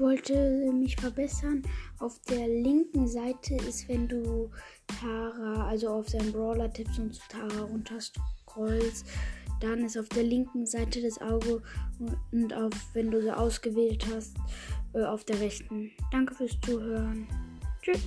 ich wollte mich verbessern. Auf der linken Seite ist, wenn du Tara, also auf seinen Brawler tippst und zu Tara runterscrollst, dann ist auf der linken Seite das Auge und auf, wenn du sie ausgewählt hast, äh, auf der rechten. Danke fürs Zuhören. Tschüss.